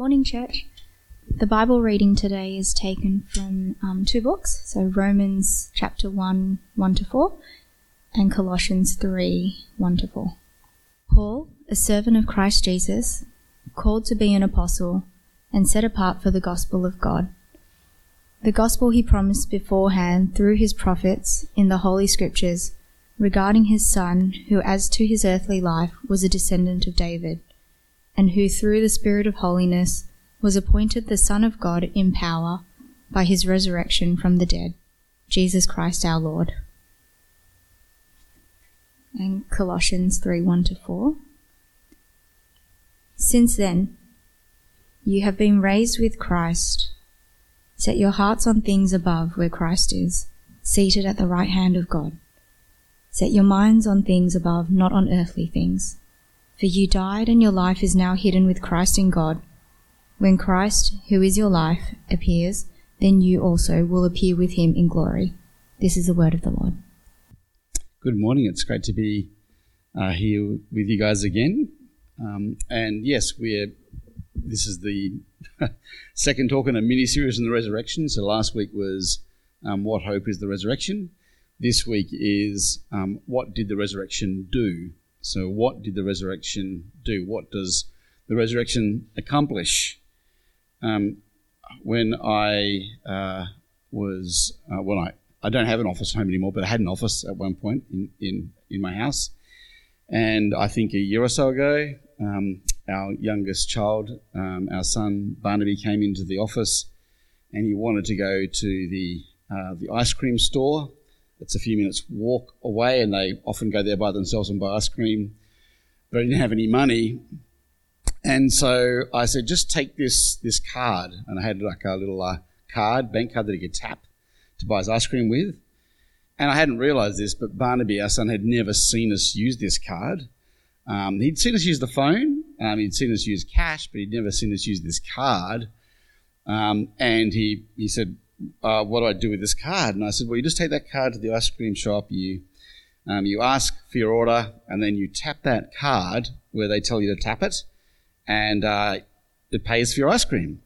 Morning, church. The Bible reading today is taken from um, two books, so Romans chapter 1, 1 to 4, and Colossians 3, 1 to 4. Paul, a servant of Christ Jesus, called to be an apostle, and set apart for the gospel of God. The gospel he promised beforehand through his prophets in the Holy Scriptures regarding his Son, who as to his earthly life was a descendant of David and who through the Spirit of holiness was appointed the Son of God in power by his resurrection from the dead, Jesus Christ our Lord. And Colossians 3 1 to 4. Since then, you have been raised with Christ. Set your hearts on things above where Christ is, seated at the right hand of God. Set your minds on things above, not on earthly things. For you died, and your life is now hidden with Christ in God. When Christ, who is your life, appears, then you also will appear with him in glory. This is the word of the Lord. Good morning. It's great to be uh, here with you guys again. Um, and yes, we're. This is the second talk in a mini series on the resurrection. So last week was um, what hope is the resurrection. This week is um, what did the resurrection do? So, what did the resurrection do? What does the resurrection accomplish? Um, when I uh, was, uh, when I, I don't have an office home anymore, but I had an office at one point in, in, in my house. And I think a year or so ago, um, our youngest child, um, our son Barnaby, came into the office and he wanted to go to the, uh, the ice cream store it's a few minutes walk away, and they often go there by themselves and buy ice cream. But I didn't have any money, and so I said, just take this this card, and I had like a little uh, card, bank card that he could tap to buy his ice cream with. And I hadn't realised this, but Barnaby, our son, had never seen us use this card. Um, he'd seen us use the phone, um, he'd seen us use cash, but he'd never seen us use this card. Um, and he, he said, uh, what do I do with this card? And I said, well, you just take that card to the ice cream shop, you, um, you ask for your order, and then you tap that card where they tell you to tap it, and uh, it pays for your ice cream.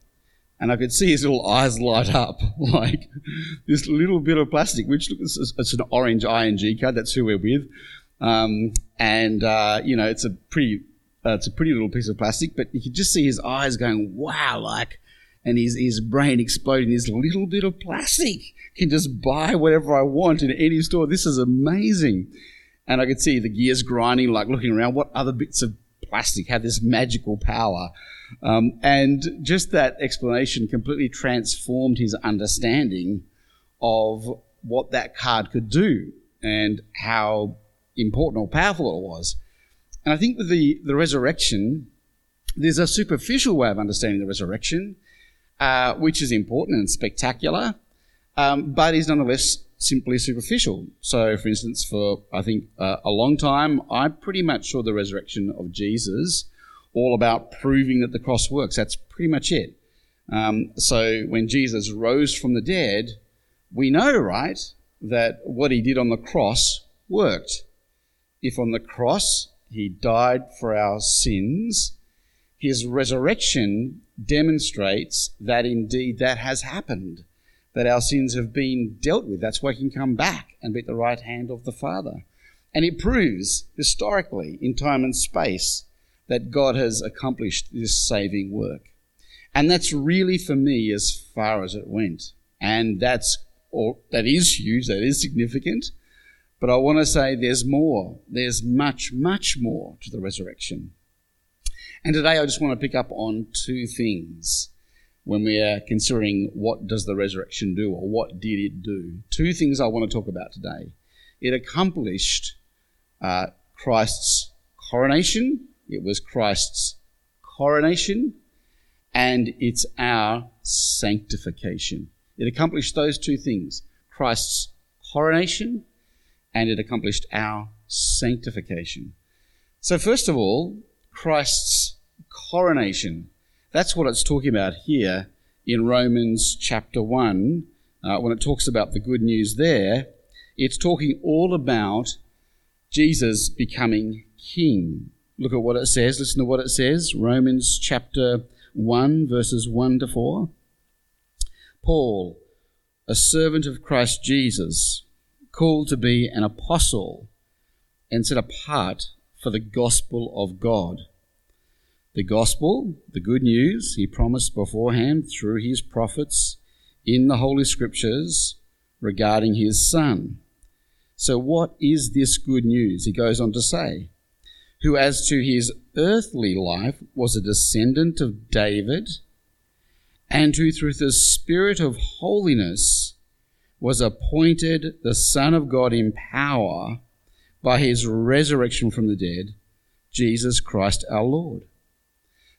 And I could see his little eyes light up, like this little bit of plastic, which looks, it's an orange ING card, that's who we're with. Um, and, uh, you know, it's a pretty, uh, it's a pretty little piece of plastic, but you could just see his eyes going, wow, like, and his, his brain exploding. This little bit of plastic can just buy whatever I want in any store. This is amazing. And I could see the gears grinding, like looking around. What other bits of plastic have this magical power? Um, and just that explanation completely transformed his understanding of what that card could do and how important or powerful it was. And I think with the, the resurrection, there's a superficial way of understanding the resurrection uh, which is important and spectacular, um, but is nonetheless simply superficial. So, for instance, for I think uh, a long time, I pretty much saw the resurrection of Jesus all about proving that the cross works. That's pretty much it. Um, so, when Jesus rose from the dead, we know, right, that what he did on the cross worked. If on the cross he died for our sins, his resurrection demonstrates that indeed that has happened, that our sins have been dealt with. That's why he can come back and be at the right hand of the Father. And it proves historically, in time and space, that God has accomplished this saving work. And that's really for me as far as it went. And that's or that is huge, that is significant. But I want to say there's more. There's much, much more to the resurrection. And today I just want to pick up on two things when we are considering what does the resurrection do or what did it do. Two things I want to talk about today. It accomplished uh, Christ's coronation. It was Christ's coronation and it's our sanctification. It accomplished those two things Christ's coronation and it accomplished our sanctification. So, first of all, Christ's coronation. That's what it's talking about here in Romans chapter 1. Uh, when it talks about the good news there, it's talking all about Jesus becoming king. Look at what it says. Listen to what it says. Romans chapter 1, verses 1 to 4. Paul, a servant of Christ Jesus, called to be an apostle and set apart for the gospel of God. The gospel, the good news, he promised beforehand through his prophets in the Holy Scriptures regarding his Son. So, what is this good news? He goes on to say, who as to his earthly life was a descendant of David, and who through the Spirit of holiness was appointed the Son of God in power by his resurrection from the dead, Jesus Christ our Lord.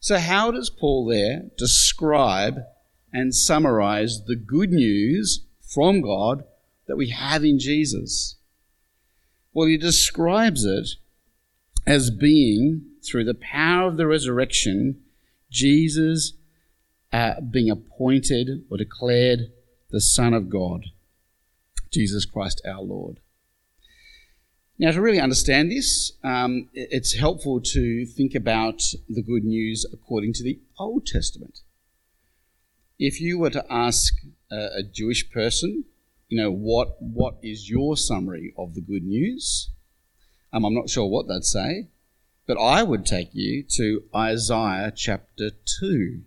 So, how does Paul there describe and summarize the good news from God that we have in Jesus? Well, he describes it as being, through the power of the resurrection, Jesus uh, being appointed or declared the Son of God, Jesus Christ our Lord. Now, to really understand this, um, it's helpful to think about the good news according to the Old Testament. If you were to ask a, a Jewish person, you know, what, what is your summary of the good news? Um, I'm not sure what they'd say, but I would take you to Isaiah chapter 2.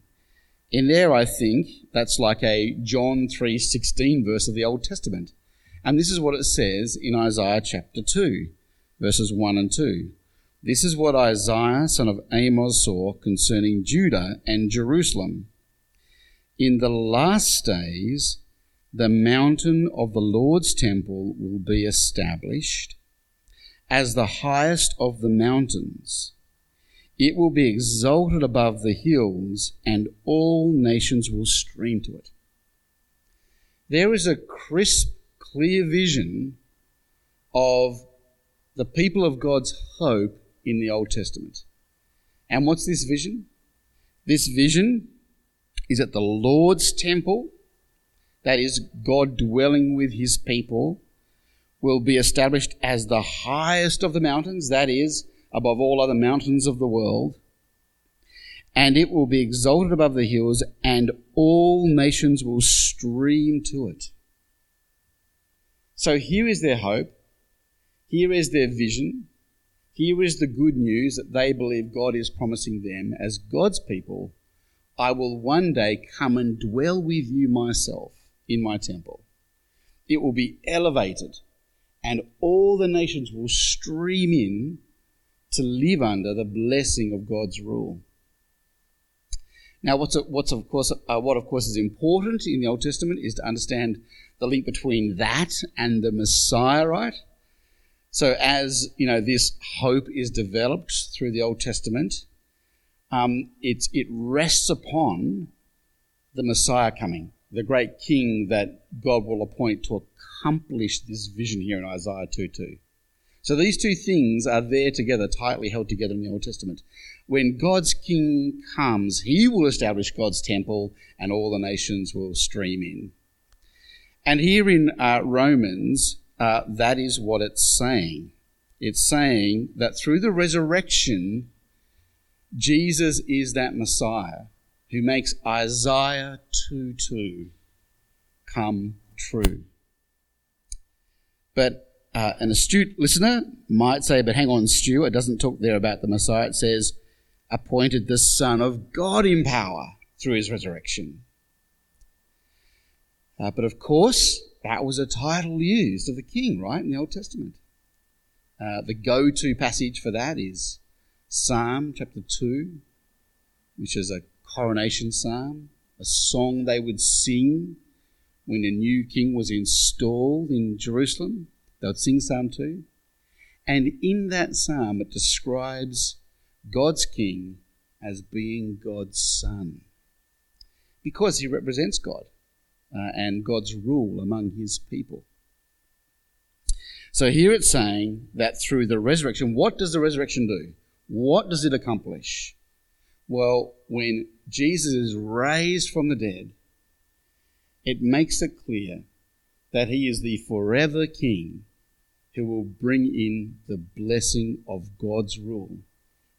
In there, I think that's like a John 3:16 verse of the Old Testament. And this is what it says in Isaiah chapter 2, verses 1 and 2. This is what Isaiah, son of Amos, saw concerning Judah and Jerusalem. In the last days, the mountain of the Lord's temple will be established as the highest of the mountains. It will be exalted above the hills, and all nations will stream to it. There is a crisp, clear vision of the people of God's hope in the Old Testament. And what's this vision? This vision is that the Lord's temple, that is, God dwelling with his people, will be established as the highest of the mountains, that is, above all other mountains of the world. And it will be exalted above the hills, and all nations will stream to it. So here is their hope. Here is their vision. Here is the good news that they believe God is promising them as God's people. I will one day come and dwell with you myself in my temple. It will be elevated and all the nations will stream in to live under the blessing of God's rule. Now, what's, what's of course, uh, what of course is important in the Old Testament is to understand the link between that and the Messiah, right? So, as you know, this hope is developed through the Old Testament, um, it's, it rests upon the Messiah coming, the great King that God will appoint to accomplish this vision here in Isaiah 2 2. So these two things are there together, tightly held together in the Old Testament. When God's king comes, he will establish God's temple and all the nations will stream in. And here in uh, Romans, uh, that is what it's saying. It's saying that through the resurrection, Jesus is that Messiah who makes Isaiah 2 2 come true. But uh, an astute listener might say, but hang on, Stu, it doesn't talk there about the Messiah. It says, appointed the Son of God in power through his resurrection. Uh, but of course, that was a title used of the king, right, in the Old Testament. Uh, the go to passage for that is Psalm chapter 2, which is a coronation psalm, a song they would sing when a new king was installed in Jerusalem. They would sing Psalm 2. And in that psalm, it describes God's king as being God's son because he represents God uh, and God's rule among his people. So here it's saying that through the resurrection, what does the resurrection do? What does it accomplish? Well, when Jesus is raised from the dead, it makes it clear that he is the forever king who will bring in the blessing of God's rule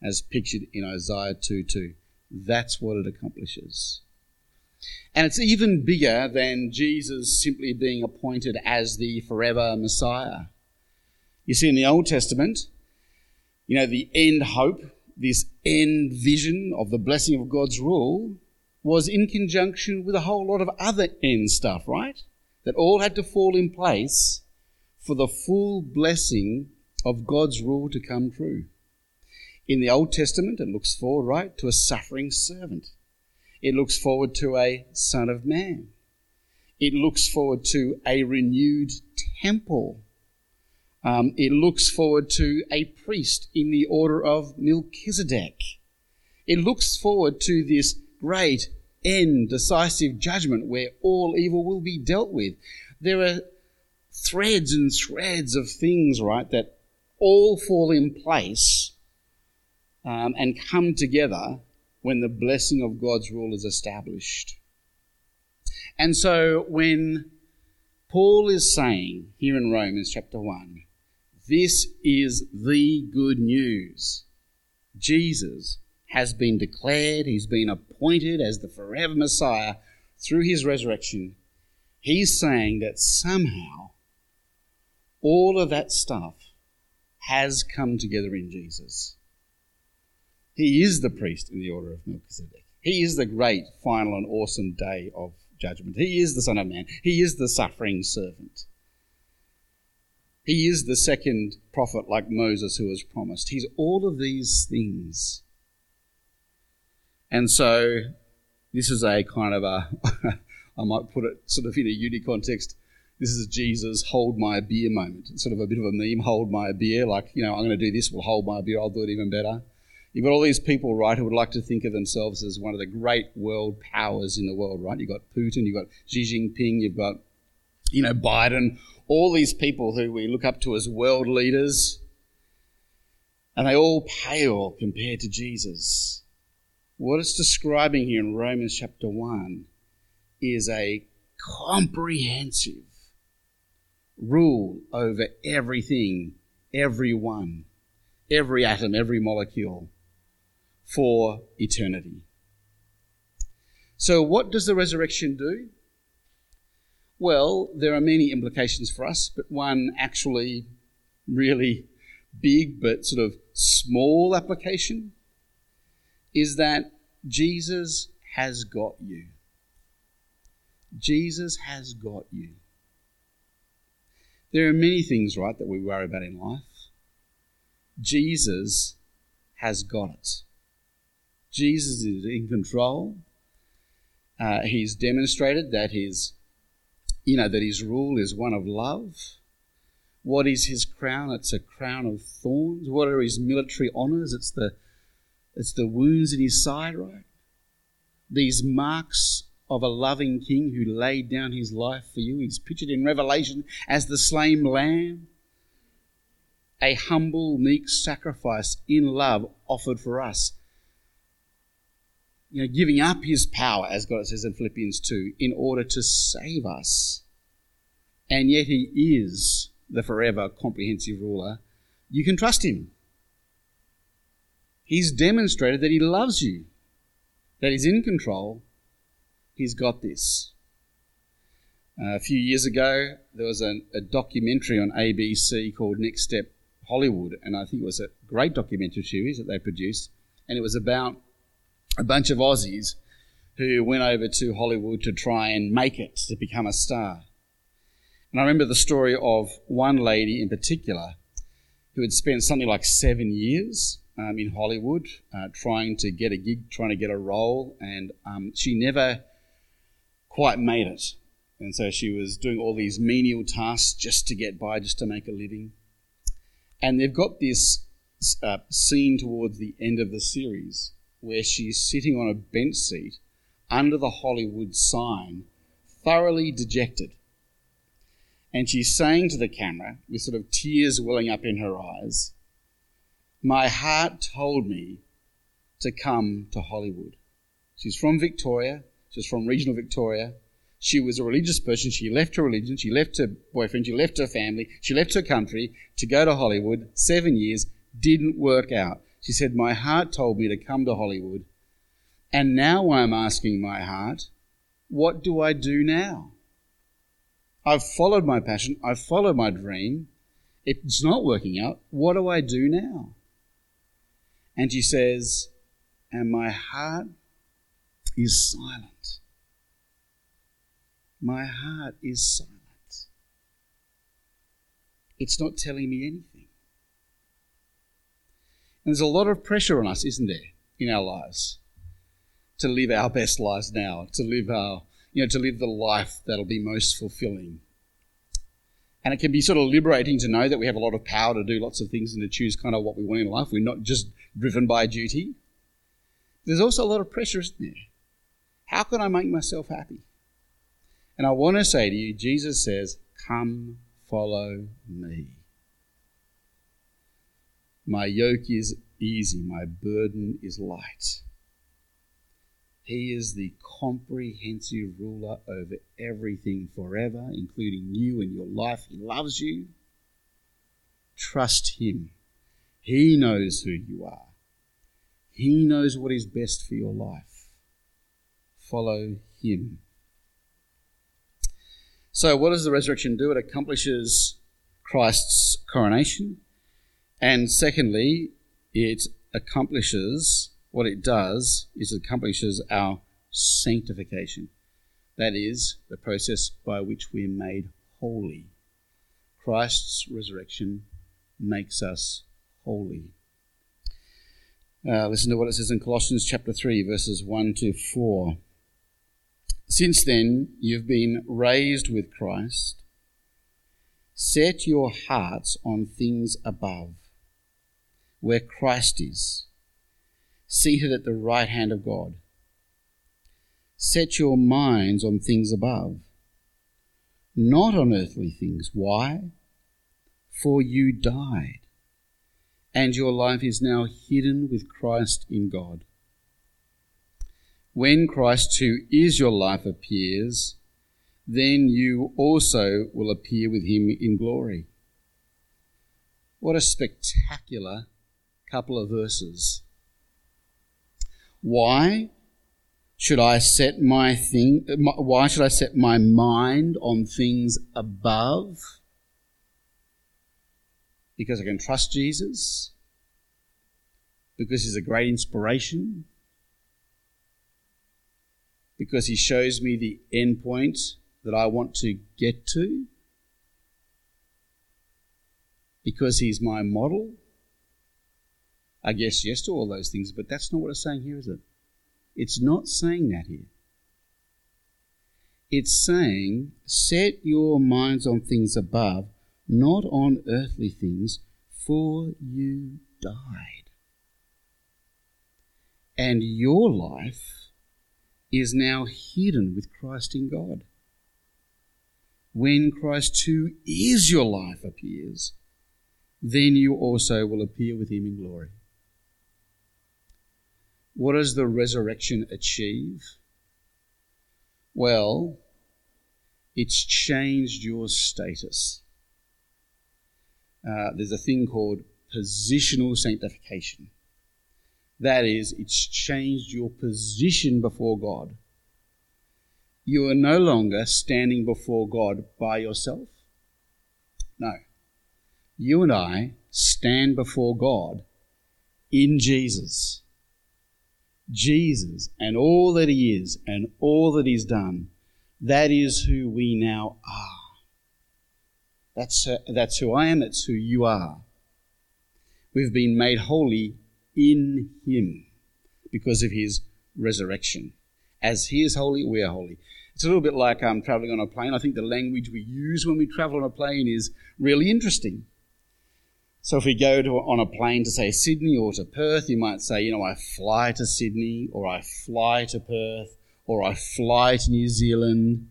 as pictured in Isaiah 2 2. That's what it accomplishes. And it's even bigger than Jesus simply being appointed as the forever Messiah. You see, in the Old Testament, you know, the end hope, this end vision of the blessing of God's rule, was in conjunction with a whole lot of other end stuff, right? That all had to fall in place for the full blessing of God's rule to come true. In the Old Testament, it looks forward, right, to a suffering servant. It looks forward to a Son of Man. It looks forward to a renewed temple. Um, it looks forward to a priest in the order of Melchizedek. It looks forward to this great end, decisive judgment where all evil will be dealt with. There are threads and threads of things, right, that all fall in place um, and come together when the blessing of God's rule is established. And so when Paul is saying here in Romans chapter 1, this is the good news. Jesus has been declared, he's been appointed as the forever Messiah through his resurrection. He's saying that somehow all of that stuff has come together in Jesus. He is the priest in the order of Melchizedek. He is the great, final, and awesome day of judgment. He is the Son of Man. He is the suffering servant. He is the second prophet like Moses who was promised. He's all of these things. And so, this is a kind of a, I might put it sort of in a uni context, this is Jesus hold my beer moment. It's sort of a bit of a meme, hold my beer, like, you know, I'm going to do this, we'll hold my beer, I'll do it even better. You've got all these people, right, who would like to think of themselves as one of the great world powers in the world, right? You've got Putin, you've got Xi Jinping, you've got, you know, Biden, all these people who we look up to as world leaders, and they all pale compared to Jesus. What it's describing here in Romans chapter 1 is a comprehensive rule over everything, everyone, every atom, every molecule for eternity. So, what does the resurrection do? Well, there are many implications for us, but one actually really big but sort of small application is that Jesus has got you. Jesus has got you. There are many things, right, that we worry about in life. Jesus has got it. Jesus is in control. Uh, he's demonstrated that his, you know, that his rule is one of love. What is his crown? It's a crown of thorns. What are his military honors? It's the, it's the wounds in his side, right? These marks of a loving king who laid down his life for you. He's pictured in Revelation as the slain lamb, a humble, meek sacrifice in love offered for us. You know, giving up his power, as God says in Philippians 2, in order to save us. And yet he is the forever comprehensive ruler. You can trust him. He's demonstrated that he loves you, that he's in control, He's got this. Uh, a few years ago, there was a, a documentary on ABC called Next Stop Hollywood, and I think it was a great documentary series that they produced, and it was about a bunch of Aussies who went over to Hollywood to try and make it to become a star. And I remember the story of one lady in particular who had spent something like seven years um, in Hollywood uh, trying to get a gig, trying to get a role, and um, she never quite made it. And so she was doing all these menial tasks just to get by, just to make a living. And they've got this uh, scene towards the end of the series where she's sitting on a bench seat under the Hollywood sign, thoroughly dejected. And she's saying to the camera, with sort of tears welling up in her eyes, My heart told me to come to Hollywood. She's from Victoria. She's from regional Victoria. She was a religious person. She left her religion. She left her boyfriend. She left her family. She left her country to go to Hollywood. Seven years didn't work out. She said, My heart told me to come to Hollywood. And now I'm asking my heart, what do I do now? I've followed my passion, I've followed my dream. It's not working out. What do I do now? And she says, And my heart is silent. My heart is silent. It's not telling me anything. And there's a lot of pressure on us, isn't there, in our lives? To live our best lives now, to live our, you know, to live the life that'll be most fulfilling. And it can be sort of liberating to know that we have a lot of power to do lots of things and to choose kind of what we want in life. We're not just driven by duty. There's also a lot of pressure, isn't there? How can I make myself happy? And I want to say to you, Jesus says, Come follow me. My yoke is easy, my burden is light. He is the comprehensive ruler over everything forever, including you and your life. He loves you. Trust Him. He knows who you are, He knows what is best for your life. Follow Him. So, what does the resurrection do? It accomplishes Christ's coronation. And secondly, it accomplishes what it does is it accomplishes our sanctification. That is the process by which we are made holy. Christ's resurrection makes us holy. Uh, listen to what it says in Colossians chapter 3, verses 1 to 4. Since then, you've been raised with Christ. Set your hearts on things above, where Christ is seated at the right hand of God. Set your minds on things above, not on earthly things. Why? For you died, and your life is now hidden with Christ in God. When Christ, who is your life, appears, then you also will appear with him in glory. What a spectacular couple of verses why should I set my thing? Why should I set my mind on things above? Because I can trust Jesus. Because he's a great inspiration. Because he shows me the end point that I want to get to. Because he's my model. I guess yes to all those things, but that's not what it's saying here, is it? It's not saying that here. It's saying, set your minds on things above, not on earthly things, for you died. And your life is now hidden with Christ in God. When Christ, who is your life, appears, then you also will appear with him in glory. What does the resurrection achieve? Well, it's changed your status. Uh, there's a thing called positional sanctification. That is, it's changed your position before God. You are no longer standing before God by yourself. No. You and I stand before God in Jesus. Jesus and all that he is and all that he's done, that is who we now are. That's, that's who I am, that's who you are. We've been made holy in him because of his resurrection. As he is holy, we are holy. It's a little bit like um, traveling on a plane. I think the language we use when we travel on a plane is really interesting. So if we go to, on a plane to say Sydney or to Perth, you might say, you know, I fly to Sydney or I fly to Perth or I fly to New Zealand.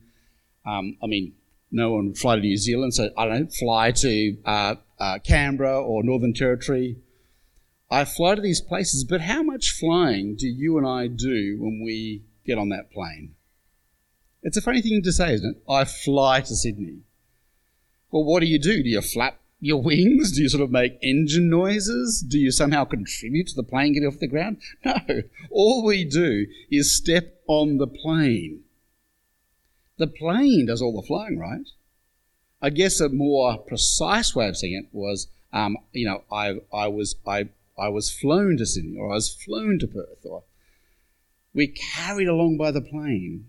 Um, I mean, no one would fly to New Zealand, so I don't fly to uh, uh, Canberra or Northern Territory. I fly to these places, but how much flying do you and I do when we get on that plane? It's a funny thing to say, isn't it? I fly to Sydney. Well, what do you do? Do you flap your wings? Do you sort of make engine noises? Do you somehow contribute to the plane getting off the ground? No. All we do is step on the plane. The plane does all the flying, right? I guess a more precise way of saying it was, um, you know, I, I was I, I was flown to Sydney, or I was flown to Perth, or we're carried along by the plane.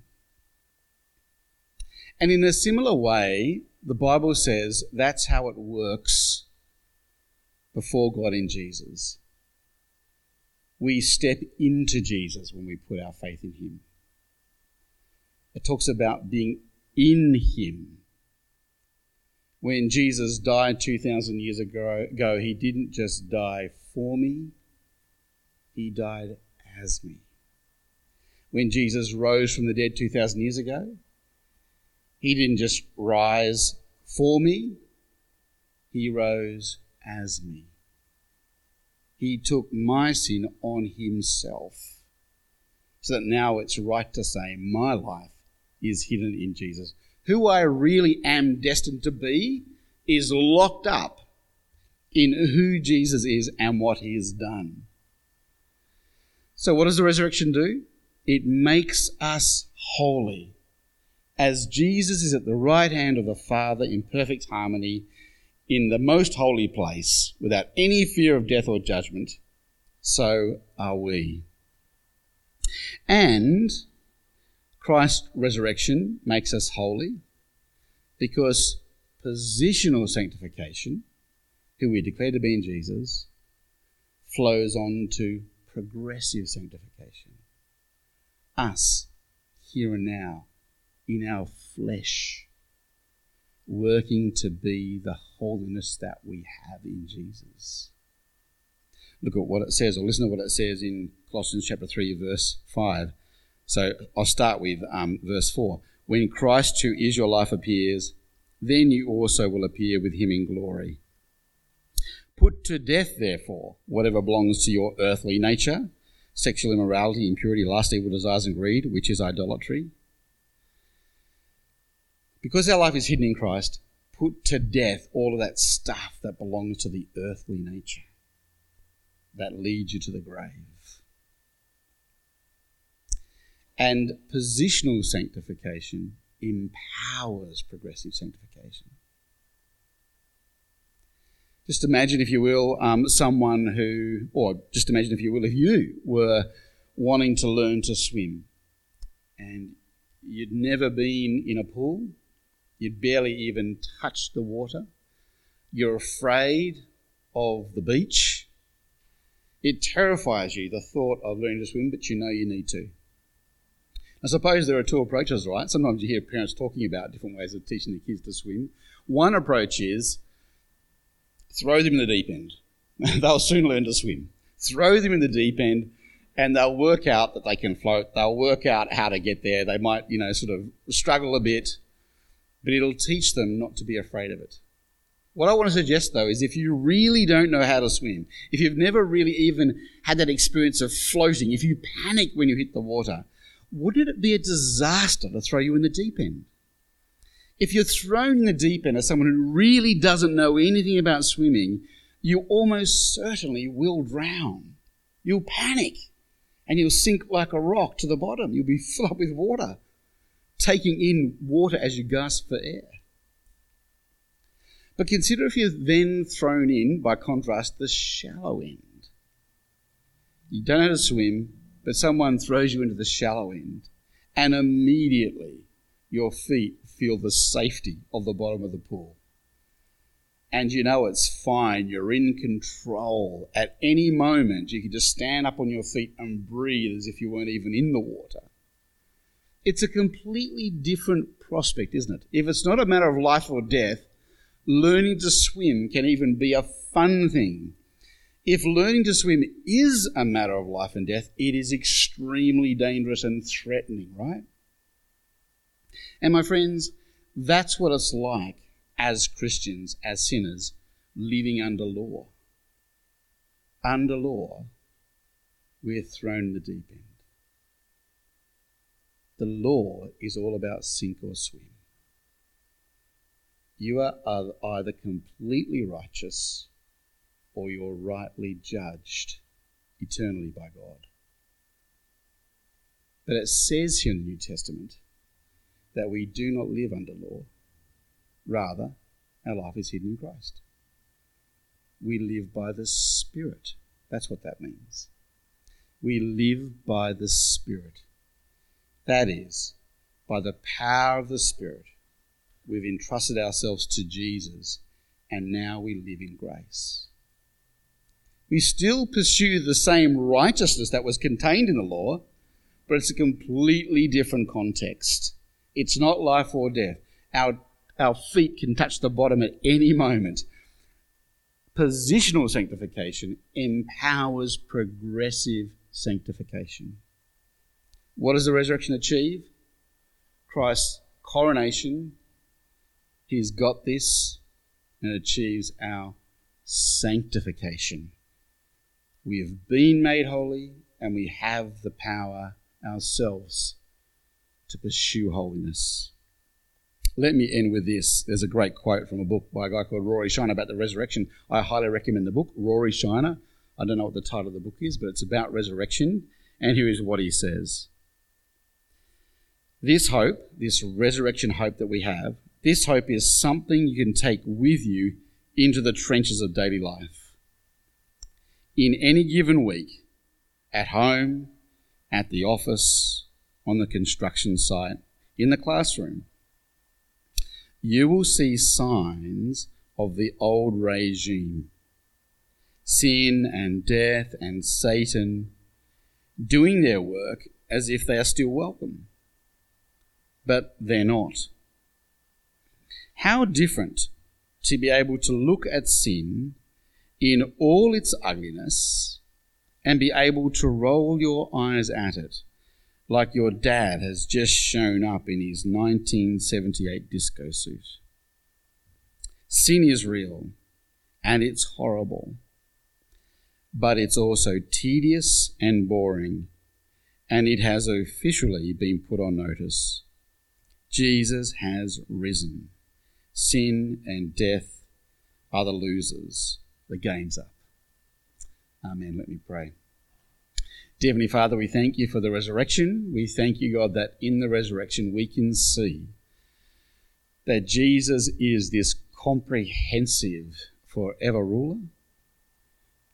And in a similar way, the Bible says that's how it works before God in Jesus. We step into Jesus when we put our faith in Him. It talks about being in Him. When Jesus died 2,000 years ago, He didn't just die for me, He died as me. When Jesus rose from the dead 2,000 years ago, He didn't just rise for me, He rose as me. He took my sin on Himself so that now it's right to say my life is hidden in Jesus. Who I really am destined to be is locked up in who Jesus is and what he has done. So, what does the resurrection do? It makes us holy. As Jesus is at the right hand of the Father in perfect harmony, in the most holy place, without any fear of death or judgment, so are we. And Christ's resurrection makes us holy because positional sanctification, who we declare to be in Jesus, flows on to progressive sanctification. Us, here and now, in our flesh, working to be the holiness that we have in Jesus. Look at what it says, or listen to what it says in Colossians chapter 3, verse 5. So I'll start with um, verse 4. When Christ, who is your life, appears, then you also will appear with him in glory. Put to death, therefore, whatever belongs to your earthly nature sexual immorality, impurity, lust, evil desires, and greed, which is idolatry. Because our life is hidden in Christ, put to death all of that stuff that belongs to the earthly nature that leads you to the grave. And positional sanctification empowers progressive sanctification. Just imagine, if you will, um, someone who, or just imagine, if you will, if you were wanting to learn to swim and you'd never been in a pool, you'd barely even touched the water, you're afraid of the beach, it terrifies you, the thought of learning to swim, but you know you need to. I suppose there are two approaches, right? Sometimes you hear parents talking about different ways of teaching their kids to swim. One approach is throw them in the deep end. they'll soon learn to swim. Throw them in the deep end and they'll work out that they can float. They'll work out how to get there. They might, you know, sort of struggle a bit, but it'll teach them not to be afraid of it. What I want to suggest though is if you really don't know how to swim, if you've never really even had that experience of floating, if you panic when you hit the water, wouldn't it be a disaster to throw you in the deep end? If you're thrown in the deep end as someone who really doesn't know anything about swimming, you almost certainly will drown. You'll panic and you'll sink like a rock to the bottom. You'll be filled up with water, taking in water as you gasp for air. But consider if you're then thrown in, by contrast, the shallow end. You don't know how to swim, but someone throws you into the shallow end, and immediately your feet feel the safety of the bottom of the pool. And you know it's fine, you're in control. At any moment, you can just stand up on your feet and breathe as if you weren't even in the water. It's a completely different prospect, isn't it? If it's not a matter of life or death, learning to swim can even be a fun thing if learning to swim is a matter of life and death, it is extremely dangerous and threatening, right? And my friends, that's what it's like as Christians, as sinners, living under law. Under law, we're thrown in the deep end. The law is all about sink or swim. you are either completely righteous or you're rightly judged eternally by God. But it says here in the New Testament that we do not live under law. Rather, our life is hidden in Christ. We live by the Spirit. That's what that means. We live by the Spirit. That is, by the power of the Spirit We've entrusted ourselves to Jesus, and now we live in grace. We still pursue the same righteousness that was contained in the law, but it's a completely different context. It's not life or death. Our, our feet can touch the bottom at any moment. Positional sanctification empowers progressive sanctification. What does the resurrection achieve? Christ's coronation He's got this and achieves our sanctification. We have been made holy and we have the power ourselves to pursue holiness. Let me end with this. There's a great quote from a book by a guy called Rory Shiner about the resurrection. I highly recommend the book, Rory Shiner. I don't know what the title of the book is, but it's about resurrection. And here is what he says This hope, this resurrection hope that we have, this hope is something you can take with you into the trenches of daily life. In any given week, at home, at the office, on the construction site, in the classroom, you will see signs of the old regime sin and death and Satan doing their work as if they are still welcome. But they're not. How different to be able to look at sin in all its ugliness and be able to roll your eyes at it like your dad has just shown up in his 1978 disco suit. Sin is real and it's horrible, but it's also tedious and boring, and it has officially been put on notice. Jesus has risen. Sin and death are the losers. The game's up. Amen. Let me pray. Dear Heavenly Father, we thank you for the resurrection. We thank you, God, that in the resurrection we can see that Jesus is this comprehensive forever ruler.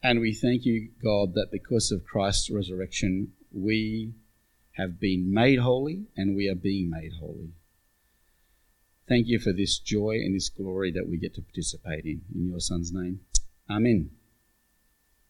And we thank you, God, that because of Christ's resurrection, we have been made holy and we are being made holy. Thank you for this joy and this glory that we get to participate in. In your Son's name. Amen.